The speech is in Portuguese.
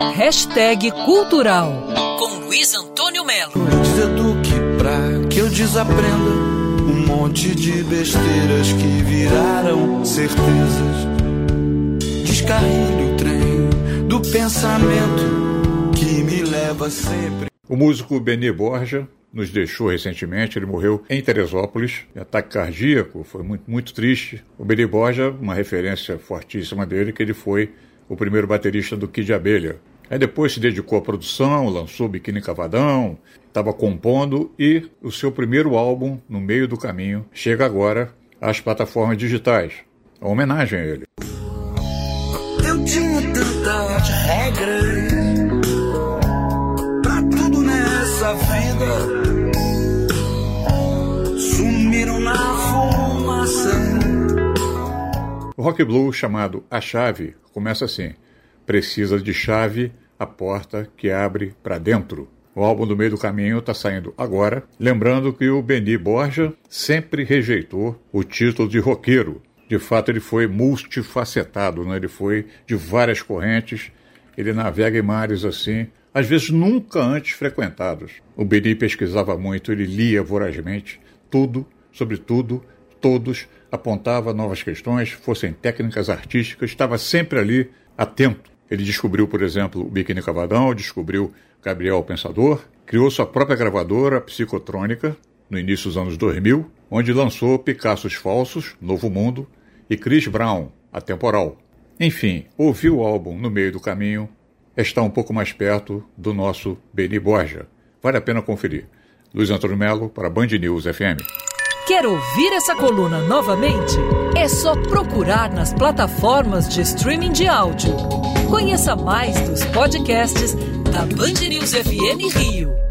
Hashtag Cultural com Luiz Antônio Melo. Deseduque pra que eu desaprenda um monte de besteiras que viraram certezas. Descarrilhe o trem do pensamento que me leva sempre. O músico Beni Borja nos deixou recentemente, ele morreu em Teresópolis, ataque cardíaco, foi muito, muito triste. O Beni Borja, uma referência fortíssima dele, que ele foi o primeiro baterista do Kid Abelha. Aí depois se dedicou à produção, lançou Biquíni Cavadão, estava compondo e o seu primeiro álbum, No Meio do Caminho, chega agora às plataformas digitais. Uma homenagem a ele. Eu tinha tantas regras pra tudo nessa vida. Sumiram na fumaça. O rock blue chamado A Chave começa assim: Precisa de chave a porta que abre para dentro. O álbum do meio do caminho está saindo agora. Lembrando que o Beni Borja sempre rejeitou o título de roqueiro. De fato, ele foi multifacetado, né? ele foi de várias correntes. Ele navega em mares assim, às vezes nunca antes frequentados. O Beni pesquisava muito, ele lia vorazmente tudo, sobre tudo, todos, apontava novas questões, fossem técnicas artísticas, estava sempre ali atento. Ele descobriu, por exemplo, o Biquíni Cavadão, descobriu Gabriel Pensador, criou sua própria gravadora psicotrônica no início dos anos 2000, onde lançou Picassos Falsos, Novo Mundo, e Chris Brown, Atemporal. Enfim, ouvir o álbum no meio do caminho está um pouco mais perto do nosso Beni Borja. Vale a pena conferir. Luiz Antônio Melo para Band News FM. Quer ouvir essa coluna novamente? É só procurar nas plataformas de streaming de áudio. Conheça mais dos podcasts da Band News FM Rio.